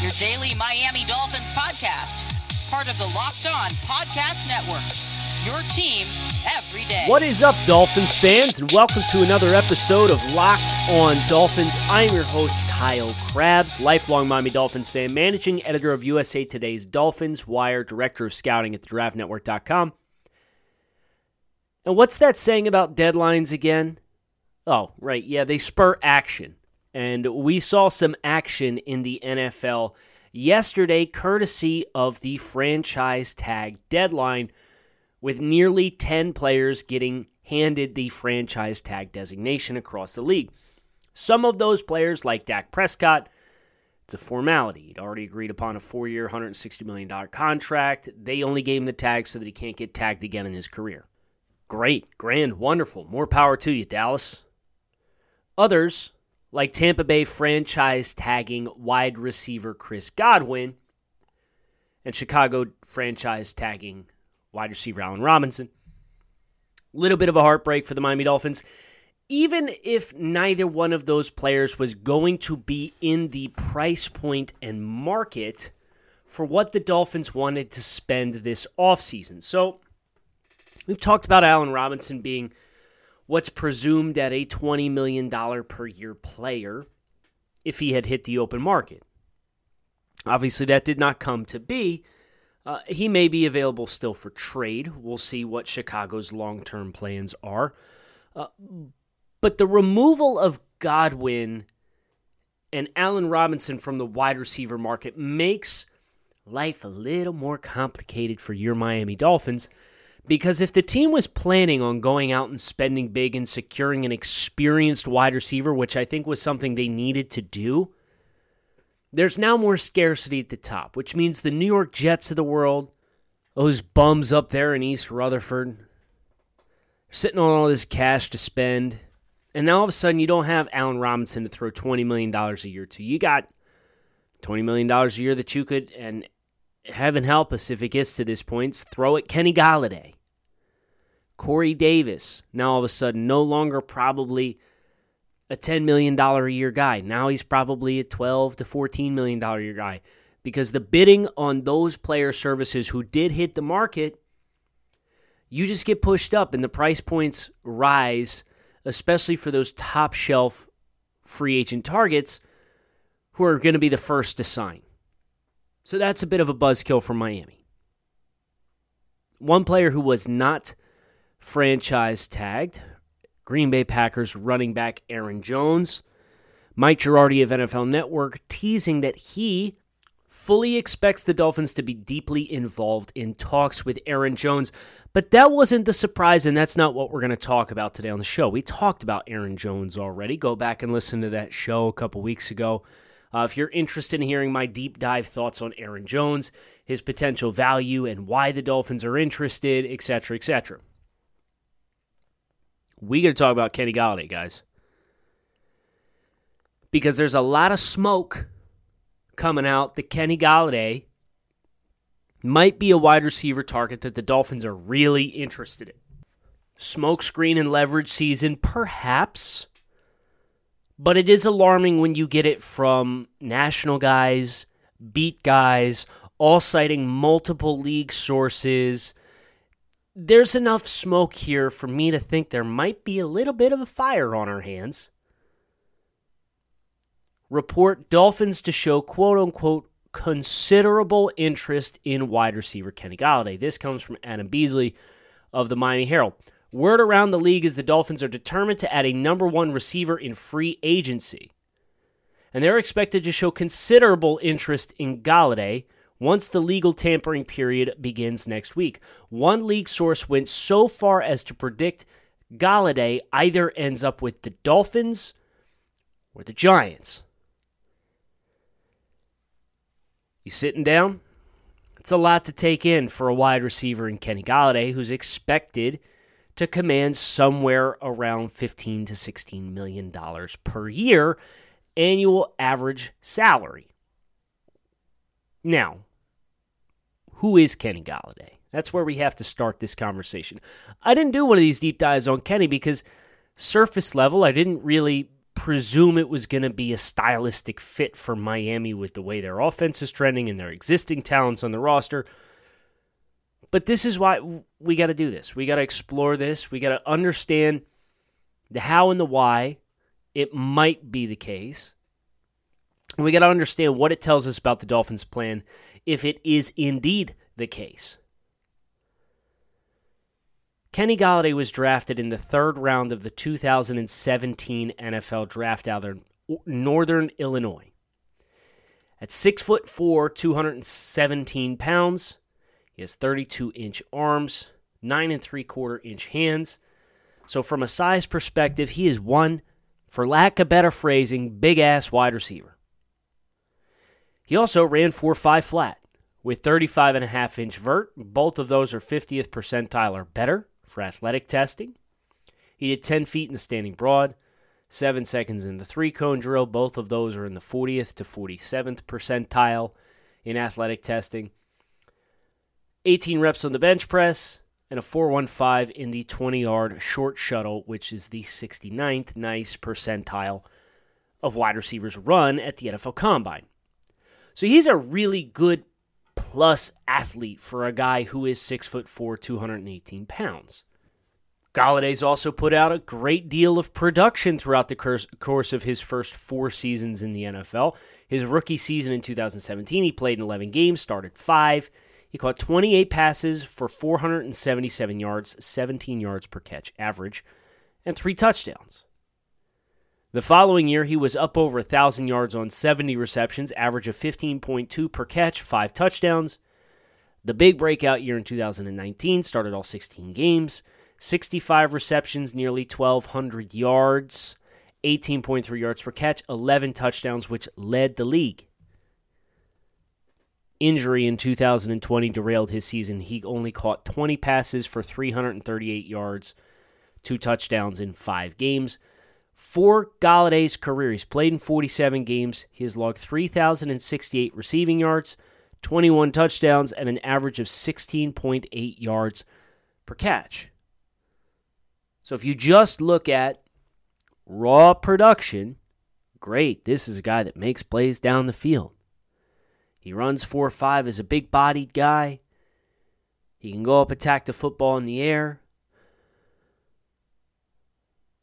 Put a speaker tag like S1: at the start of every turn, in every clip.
S1: your daily Miami Dolphins podcast, part of the Locked On Podcast Network. Your team every day.
S2: What is up, Dolphins fans, and welcome to another episode of Locked On Dolphins. I'm your host, Kyle Crabbs, lifelong Miami Dolphins fan, managing editor of USA Today's Dolphins Wire, director of scouting at thedraftnetwork.com. And what's that saying about deadlines again? Oh, right. Yeah, they spur action. And we saw some action in the NFL yesterday, courtesy of the franchise tag deadline with nearly 10 players getting handed the franchise tag designation across the league. Some of those players, like Dak Prescott, it's a formality. He'd already agreed upon a four year, $160 million contract. They only gave him the tag so that he can't get tagged again in his career. Great, grand, wonderful. More power to you, Dallas. Others, like Tampa Bay franchise tagging wide receiver Chris Godwin and Chicago franchise tagging wide receiver Allen Robinson. Little bit of a heartbreak for the Miami Dolphins. Even if neither one of those players was going to be in the price point and market for what the Dolphins wanted to spend this offseason. So, we've talked about Allen Robinson being what's presumed at a $20 million per year player if he had hit the open market. Obviously, that did not come to be. Uh, he may be available still for trade. We'll see what Chicago's long term plans are. Uh, but the removal of Godwin and Allen Robinson from the wide receiver market makes life a little more complicated for your Miami Dolphins. Because if the team was planning on going out and spending big and securing an experienced wide receiver, which I think was something they needed to do, there's now more scarcity at the top, which means the New York Jets of the world, those bums up there in East Rutherford, sitting on all this cash to spend. And now all of a sudden, you don't have Allen Robinson to throw $20 million a year to. You got $20 million a year that you could, and heaven help us if it gets to this point, throw at Kenny Golladay. Corey Davis, now all of a sudden, no longer probably a $10 million a year guy. Now he's probably a 12 to $14 million a year guy because the bidding on those player services who did hit the market, you just get pushed up and the price points rise, especially for those top shelf free agent targets who are going to be the first to sign. So that's a bit of a buzzkill for Miami. One player who was not franchise tagged Green Bay Packers running back Aaron Jones. Mike Giardi of NFL Network teasing that he fully expects the Dolphins to be deeply involved in talks with Aaron Jones. But that wasn't the surprise, and that's not what we're going to talk about today on the show. We talked about Aaron Jones already. Go back and listen to that show a couple weeks ago. Uh, if you're interested in hearing my deep dive thoughts on Aaron Jones, his potential value, and why the Dolphins are interested, etc., etc we got to talk about Kenny Golladay, guys. Because there's a lot of smoke coming out that Kenny Golladay might be a wide receiver target that the Dolphins are really interested in. Smoke screen and leverage season, perhaps. But it is alarming when you get it from national guys, beat guys, all citing multiple league sources there's enough smoke here for me to think there might be a little bit of a fire on our hands. Report Dolphins to show quote unquote considerable interest in wide receiver Kenny Golladay. This comes from Adam Beasley of the Miami Herald. Word around the league is the Dolphins are determined to add a number one receiver in free agency. And they're expected to show considerable interest in Golladay, once the legal tampering period begins next week. One league source went so far as to predict Golladay either ends up with the Dolphins or the Giants. You sitting down? It's a lot to take in for a wide receiver in Kenny Golladay, who's expected to command somewhere around 15 to 16 million dollars per year annual average salary. Now, who is Kenny Golladay? That's where we have to start this conversation. I didn't do one of these deep dives on Kenny because surface level, I didn't really presume it was going to be a stylistic fit for Miami with the way their offense is trending and their existing talents on the roster. But this is why we got to do this. We got to explore this. We got to understand the how and the why it might be the case. And we got to understand what it tells us about the Dolphins' plan if it is indeed the case. Kenny Golladay was drafted in the third round of the 2017 NFL Draft out of Northern Illinois. At six foot four, 217 pounds, he has 32 inch arms, nine and three quarter inch hands. So, from a size perspective, he is one, for lack of better phrasing, big ass wide receiver. He also ran 4 5 flat with 35 and a half inch vert. Both of those are 50th percentile or better for athletic testing. He did 10 feet in the standing broad, 7 seconds in the three cone drill. Both of those are in the 40th to 47th percentile in athletic testing. 18 reps on the bench press, and a 415 in the 20 yard short shuttle, which is the 69th nice percentile of wide receivers run at the NFL Combine. So he's a really good plus athlete for a guy who is six foot four, 218 pounds. Golladay's also put out a great deal of production throughout the course of his first four seasons in the NFL. His rookie season in 2017, he played in 11 games, started five. He caught 28 passes for 477 yards, 17 yards per catch average, and three touchdowns. The following year, he was up over 1,000 yards on 70 receptions, average of 15.2 per catch, five touchdowns. The big breakout year in 2019 started all 16 games, 65 receptions, nearly 1,200 yards, 18.3 yards per catch, 11 touchdowns, which led the league. Injury in 2020 derailed his season. He only caught 20 passes for 338 yards, two touchdowns in five games. For Golladay's career, he's played in 47 games. He has logged 3,068 receiving yards, 21 touchdowns, and an average of 16.8 yards per catch. So if you just look at raw production, great. This is a guy that makes plays down the field. He runs 4 5 as a big bodied guy. He can go up, attack the football in the air.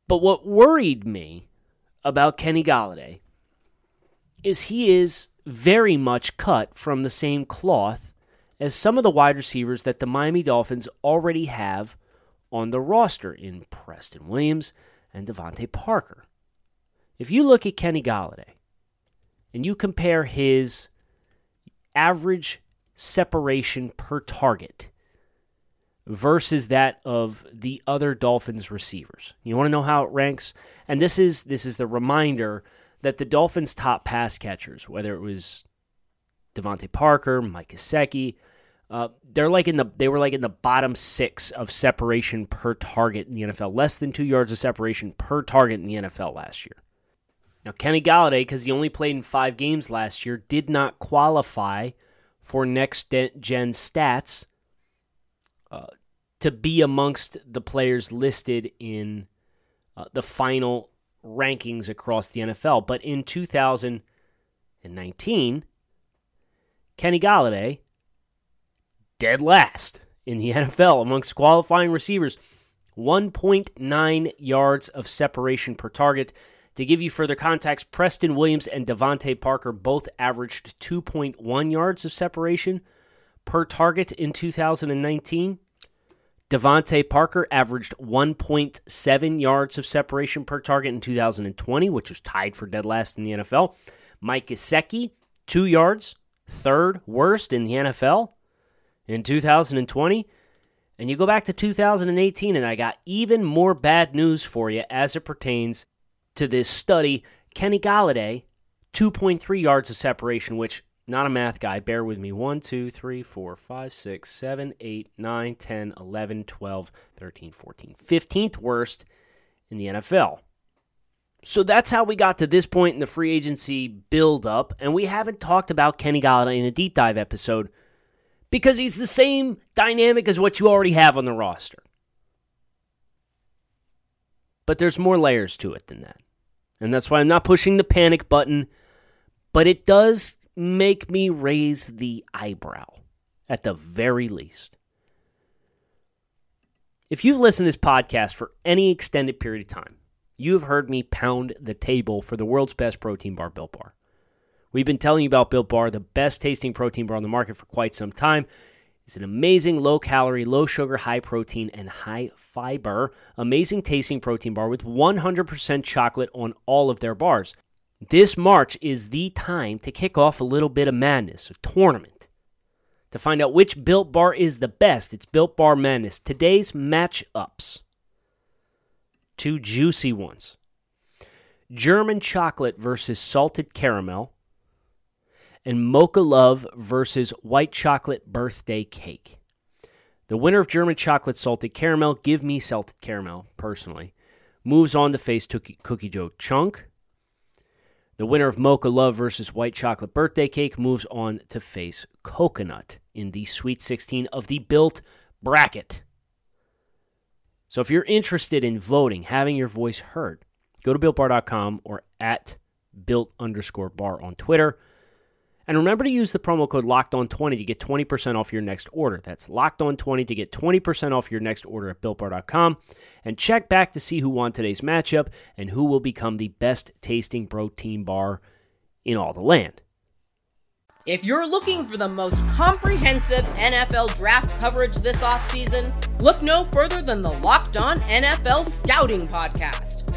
S2: But what worried me about Kenny Golladay is he is very much cut from the same cloth as some of the wide receivers that the Miami Dolphins already have on the roster in Preston Williams and DeVante Parker. If you look at Kenny Golladay and you compare his average separation per target versus that of the other Dolphins receivers. You want to know how it ranks? And this is this is the reminder that the Dolphins top pass catchers, whether it was DeVante Parker, Mike Gesicki, uh, they're like in the they were like in the bottom six of separation per target in the NFL, less than two yards of separation per target in the NFL last year. Now Kenny Golladay, because he only played in five games last year, did not qualify for next gen stats uh, to be amongst the players listed in uh, the final rankings across the NFL. But in 2019, Kenny Golladay, dead last in the NFL amongst qualifying receivers, 1.9 yards of separation per target. To give you further context, Preston Williams and DeVante Parker both averaged 2.1 yards of separation per target in 2019. DeVante Parker averaged 1.7 yards of separation per target in 2020, which was tied for dead last in the NFL. Mike Gesicki, two yards, third worst in the NFL in 2020. And you go back to 2018, and I got even more bad news for you as it pertains to this study. Kenny Golladay, 2.3 yards of separation, which not a math guy. Bear with me. 1, 2, 3, 4, 5, 6, 7, 8, 9, 10, 11, 12, 13, 14. 15th worst in the NFL. So that's how we got to this point in the free agency build up. And we haven't talked about Kenny Golladay in a deep dive episode because he's the same dynamic as what you already have on the roster. But there's more layers to it than that. And that's why I'm not pushing the panic button, but it does make me raise the eyebrow at the very least. If you've listened to this podcast for any extended period of time, you have heard me pound the table for the world's best protein bar, Built Bar. We've been telling you about Built Bar, the best tasting protein bar on the market for quite some time. It's an amazing low calorie, low sugar, high protein, and high fiber, amazing tasting protein bar with 100% chocolate on all of their bars. This March is the time to kick off a little bit of madness, a tournament. To find out which Built Bar is the best, it's Built Bar Madness. Today's matchups two juicy ones German chocolate versus salted caramel, and Mocha Love versus White Chocolate Birthday Cake. The winner of German Chocolate Salted Caramel, give me salted caramel personally, moves on to face Cookie Dough Chunk. The winner of Mocha Love versus White Chocolate Birthday Cake moves on to face Coconut in the Sweet 16 of the Built Bracket. So if you're interested in voting, having your voice heard, go to builtbar.com or at built underscore bar on Twitter. And remember to use the promo code locked on 20 to get 20% off your next order. That's locked on 20 to get 20% off your next order at builtbar.com. And check back to see who won today's matchup and who will become the best tasting protein bar in all the land.
S3: If you're looking for the most comprehensive NFL draft coverage this offseason, look no further than the Locked On NFL Scouting Podcast.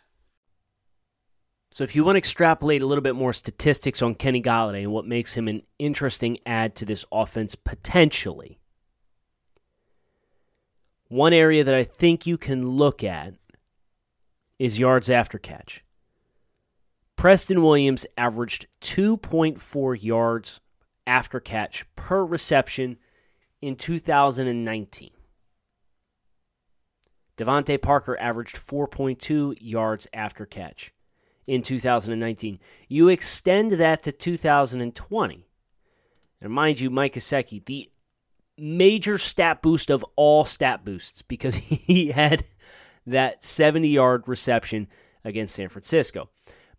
S2: So, if you want to extrapolate a little bit more statistics on Kenny Golladay and what makes him an interesting add to this offense potentially, one area that I think you can look at is yards after catch. Preston Williams averaged 2.4 yards after catch per reception in 2019. DeVante Parker averaged 4.2 yards after catch in 2019. You extend that to 2020. And mind you, Mike Gesicki, the major stat boost of all stat boosts because he had that 70 yard reception against San Francisco.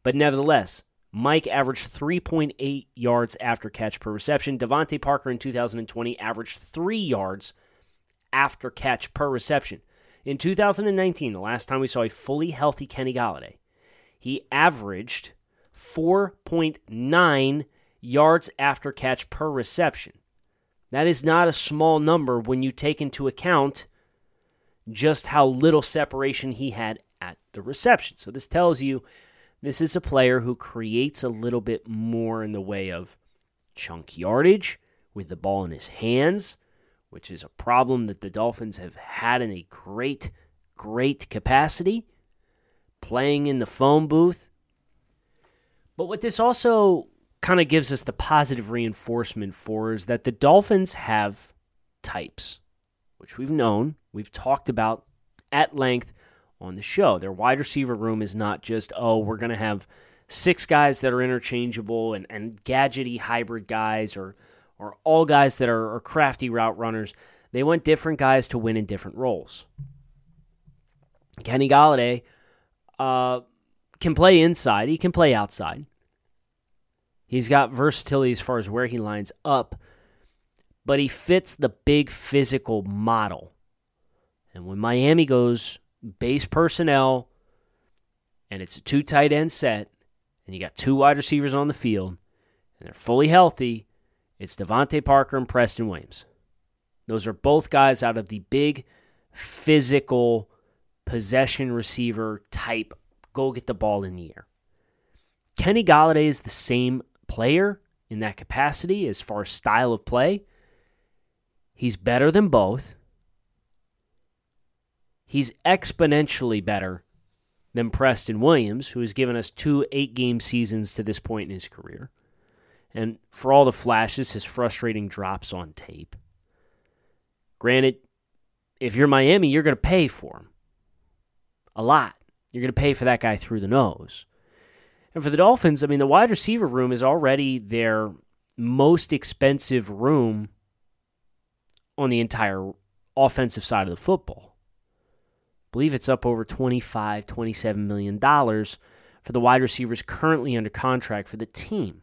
S2: But nevertheless, Mike averaged 3.8 yards after catch per reception. DeVante Parker in 2020 averaged 3 yards after catch per reception. In 2019, the last time we saw a fully healthy Kenny Golladay, he averaged 4.9 yards after catch per reception. That is not a small number when you take into account just how little separation he had at the reception. So this tells you this is a player who creates a little bit more in the way of chunk yardage with the ball in his hands, which is a problem that the Dolphins have had in a great, great capacity, playing in the phone booth. But what this also kind of gives us the positive reinforcement for is that the Dolphins have types, which we've known we've talked about at length on the show. Their wide receiver room is not just, oh, we're going to have six guys that are interchangeable and, and gadgety hybrid guys or, or all guys that are, are crafty route runners. They want different guys to win in different roles. Kenny Golladay uh, can play inside, he can play outside. He's got versatility as far as where he lines up, but he fits the big physical model and when Miami goes base personnel and it's a two tight end set and you got two wide receivers on the field and they're fully healthy, It's DeVante Parker and Preston Williams. Those are both guys out of the big physical possession receiver type, go get the ball in the air. Kenny Golladay is the same player in that capacity as far as style of play. He's better than both. He's exponentially better than Preston Williams, who has given us two eight game seasons to this point in his career. And for all the flashes, his frustrating drops on tape. Granted, if you're Miami, you're going to pay for him a lot. You're going to pay for that guy through the nose. And for the Dolphins, I mean, the wide receiver room is already their most expensive room on the entire offensive side of the football. I believe it's up over 25, 27 million dollars for the wide receivers currently under contract for the team.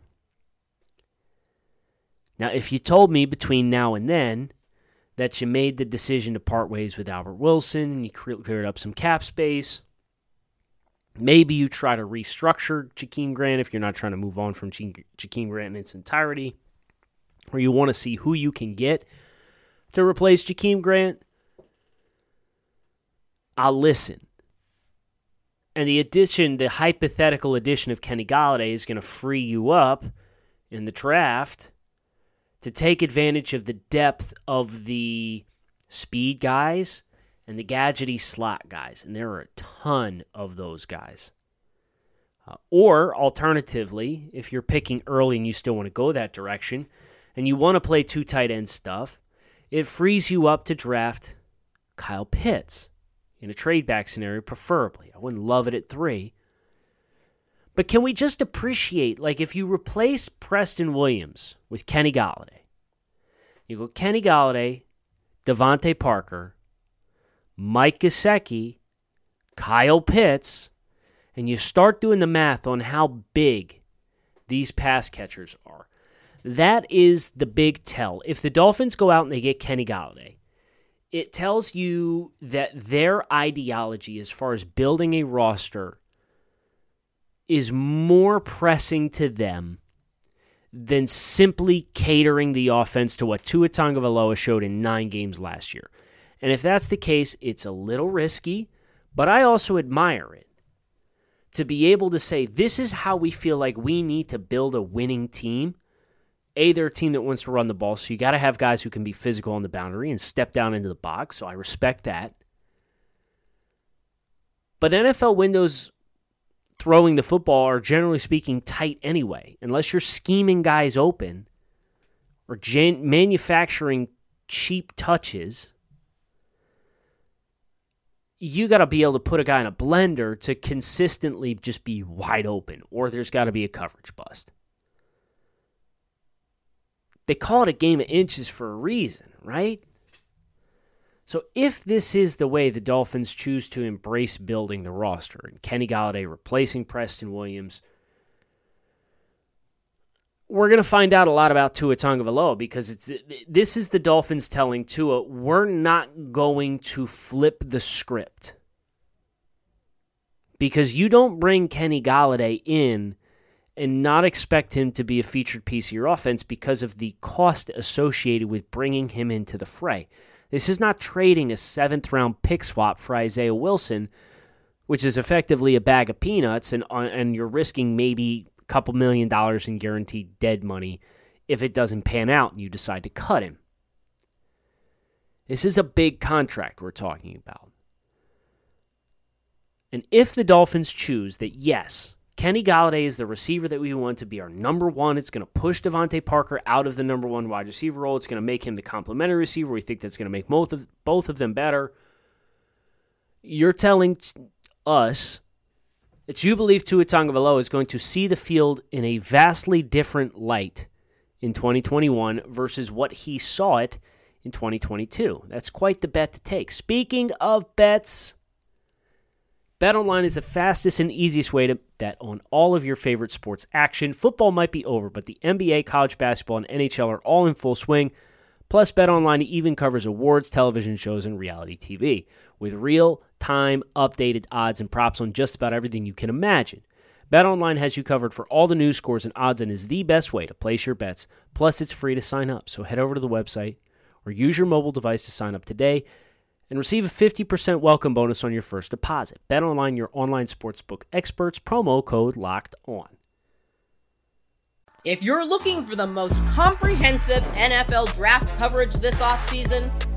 S2: Now, if you told me between now and then that you made the decision to part ways with Albert Wilson and you cleared up some cap space, maybe you try to restructure Jakeem Grant if you're not trying to move on from Jakeem Grant in its entirety, or you want to see who you can get to replace Jakeem Grant, I'll listen. And the addition, the hypothetical addition of Kenny Golladay is going to free you up in the draft to take advantage of the depth of the speed guys and the gadgety slot guys. And there are a ton of those guys. Uh, or alternatively, if you're picking early and you still want to go that direction and you want to play two tight end stuff, it frees you up to draft Kyle Pitts in a trade back scenario, preferably. I wouldn't love it at three. But can we just appreciate, like, if you replace Preston Williams with Kenny Golladay, you go Kenny Golladay, DeVante Parker, Mike Gesicki, Kyle Pitts, and you start doing the math on how big these pass catchers are. That is the big tell. If the Dolphins go out and they get Kenny Golladay, it tells you that their ideology as far as building a roster is more pressing to them than simply catering the offense to what Tua Tagovailoa showed in nine games last year. And if that's the case, it's a little risky, but I also admire it. To be able to say, this is how we feel like we need to build a winning team. A, they're a team that wants to run the ball, so you got to have guys who can be physical on the boundary and step down into the box, so I respect that. But NFL windows throwing the football are generally speaking tight anyway, unless you're scheming guys open or gen- manufacturing cheap touches. You got to be able to put a guy in a blender to consistently just be wide open, or there's got to be a coverage bust. They call it a game of inches for a reason, right? So if this is the way the Dolphins choose to embrace building the roster, and Kenny Golladay replacing Preston Williams, we're going to find out a lot about Tua Tagovailoa because it's this is the Dolphins telling Tua we're not going to flip the script because you don't bring Kenny Golladay in and not expect him to be a featured piece of your offense because of the cost associated with bringing him into the fray. This is not trading a seventh round pick swap for Isaiah Wilson, which is effectively a bag of peanuts, and, uh, and you're risking maybe a couple million dollars in guaranteed dead money if it doesn't pan out and you decide to cut him. This is a big contract we're talking about. And if the Dolphins choose that, yes, Kenny Golladay is the receiver that we want to be our number one. It's going to push DeVante Parker out of the number one wide receiver role. It's going to make him the complementary receiver. We think that's going to make both of both of them better. You're telling us that you believe Tua Tagovailoa is going to see the field in a vastly different light in 2021 versus what he saw it in 2022. That's quite the bet to take. Speaking of bets, BetOnline is the fastest and easiest way to bet on all of your favorite sports action. Football might be over, but the NBA, college basketball, and NHL are all in full swing. Plus, BetOnline even covers awards, television shows, and reality TV with real time updated odds and props on just about everything you can imagine. BetOnline has you covered for all the news scores and odds and is the best way to place your bets. Plus, it's free to sign up. So head over to the website or use your mobile device to sign up today and receive a 50% welcome bonus on your first deposit. Bet online your online sportsbook experts, promo code LOCKED ON.
S3: If you're looking for the most comprehensive NFL draft coverage this offseason,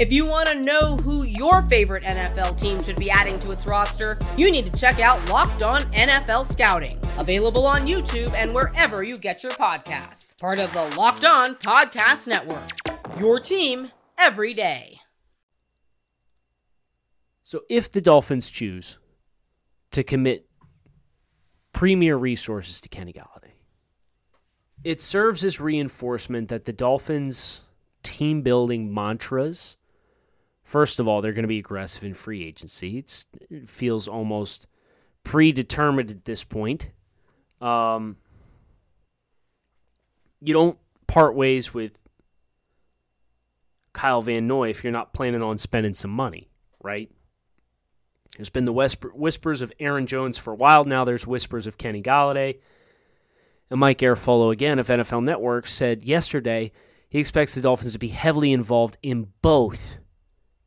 S3: If you want to know who your favorite NFL team should be adding to its roster, you need to check out Locked On NFL Scouting, available on YouTube and wherever you get your podcasts. Part of the Locked On Podcast Network. Your team every day.
S2: So if the Dolphins choose to commit premier resources to Kenny Golladay, it serves as reinforcement that the Dolphins' team building mantras First of all, they're going to be aggressive in free agency. It's, it feels almost predetermined at this point. Um, you don't part ways with Kyle Van Noy if you're not planning on spending some money, right? There's been the whispers of Aaron Jones for a while now. There's whispers of Kenny Golladay. And Mike Garafolo, again, of NFL Network, said yesterday he expects the Dolphins to be heavily involved in both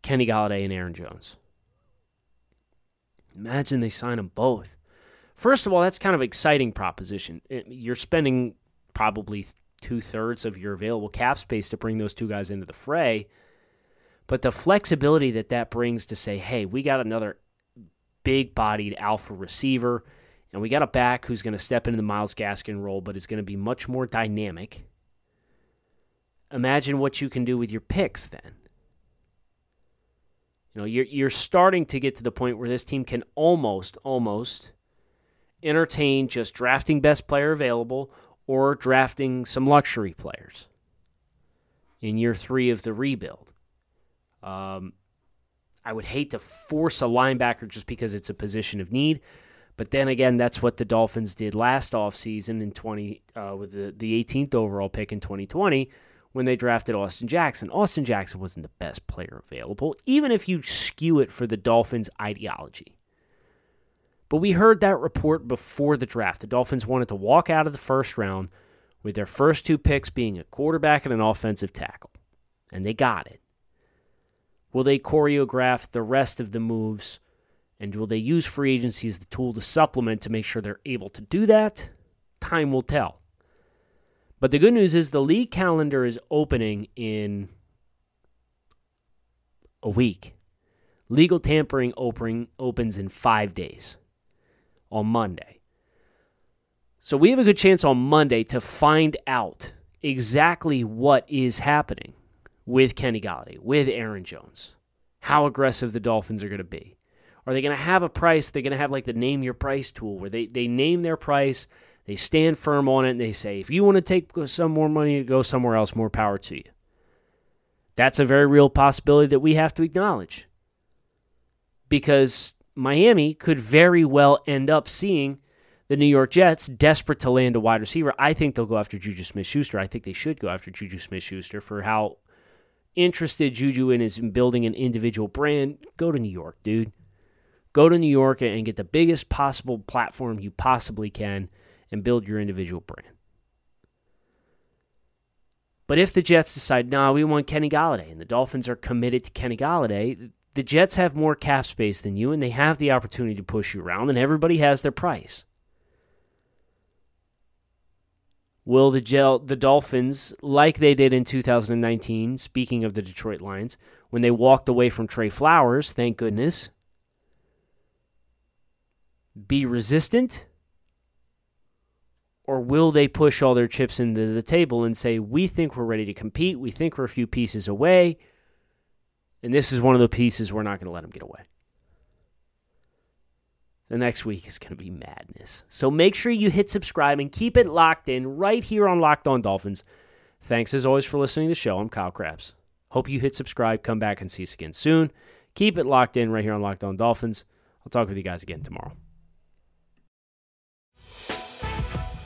S2: Kenny Golladay and Aaron Jones. Imagine they sign them both. First of all, that's kind of exciting proposition. Eh, you're spending probably two thirds of your available cap space to bring those two guys into the fray. But the flexibility that that brings to say, hey, we got another big bodied alpha receiver, and we got a back who's going to step into the Myles Gaskin role, but is going to be much more dynamic. Imagine what you can do with your picks then. You know, you're you're starting to get to the point where this team can almost almost entertain just drafting best player available or drafting some luxury players in year three of the rebuild. Um, I would hate to force a linebacker just because it's a position of need. But then again, that's what the Dolphins did last offseason in 20 uh, with the, the 18th overall pick in 2020 when they drafted Austin Jackson. Austin Jackson wasn't the best player available, even if you skew it for the Dolphins' ideology. But we heard that report before the draft. The Dolphins wanted to walk out of the first round with their first two picks being a quarterback and an offensive tackle. And they got it. Will they choreograph the rest of the moves? And will they use free agency as the tool to supplement to make sure they're able to do that? Time will tell. But the good news is the league calendar is opening in a week. Legal tampering opening opens in five days on Monday. So we have a good chance on Monday to find out exactly what is happening with Kenny Golladay, with Aaron Jones, how aggressive the Dolphins are going to be. Are they going to have a price? They're going to have like the name your price tool where they, they name their price they stand firm on it and they say, if you want to take some more money to go somewhere else, more power to you. That's a very real possibility that we have to acknowledge. Because Miami could very well end up seeing the New York Jets desperate to land a wide receiver. I think they'll go after Juju Smith Schuster. I think they should go after Juju Smith Schuster for how interested Juju in is in building an individual brand. Go to New York, dude. Go to New York and get the biggest possible platform you possibly can and build your individual brand. But if the Jets decide, no, nah, we want Kenny Golladay, and the Dolphins are committed to Kenny Golladay, the Jets have more cap space than you, and they have the opportunity to push you around, and everybody has their price. Will the gel, the Dolphins, like they did in 2019, speaking of the Detroit Lions, when they walked away from Trey Flowers, thank goodness, be resistant or will they push all their chips into the table and say, we think we're ready to compete, we think we're a few pieces away, and this is one of the pieces we're not going to let them get away? The next week is going to be madness. So make sure you hit subscribe and keep it locked in right here on Locked On Dolphins. Thanks as always for listening to the show. I'm Kyle Crabbs. Hope you hit subscribe, come back and see us again soon. Keep it locked in right here on Locked On Dolphins. I'll talk with you guys again tomorrow.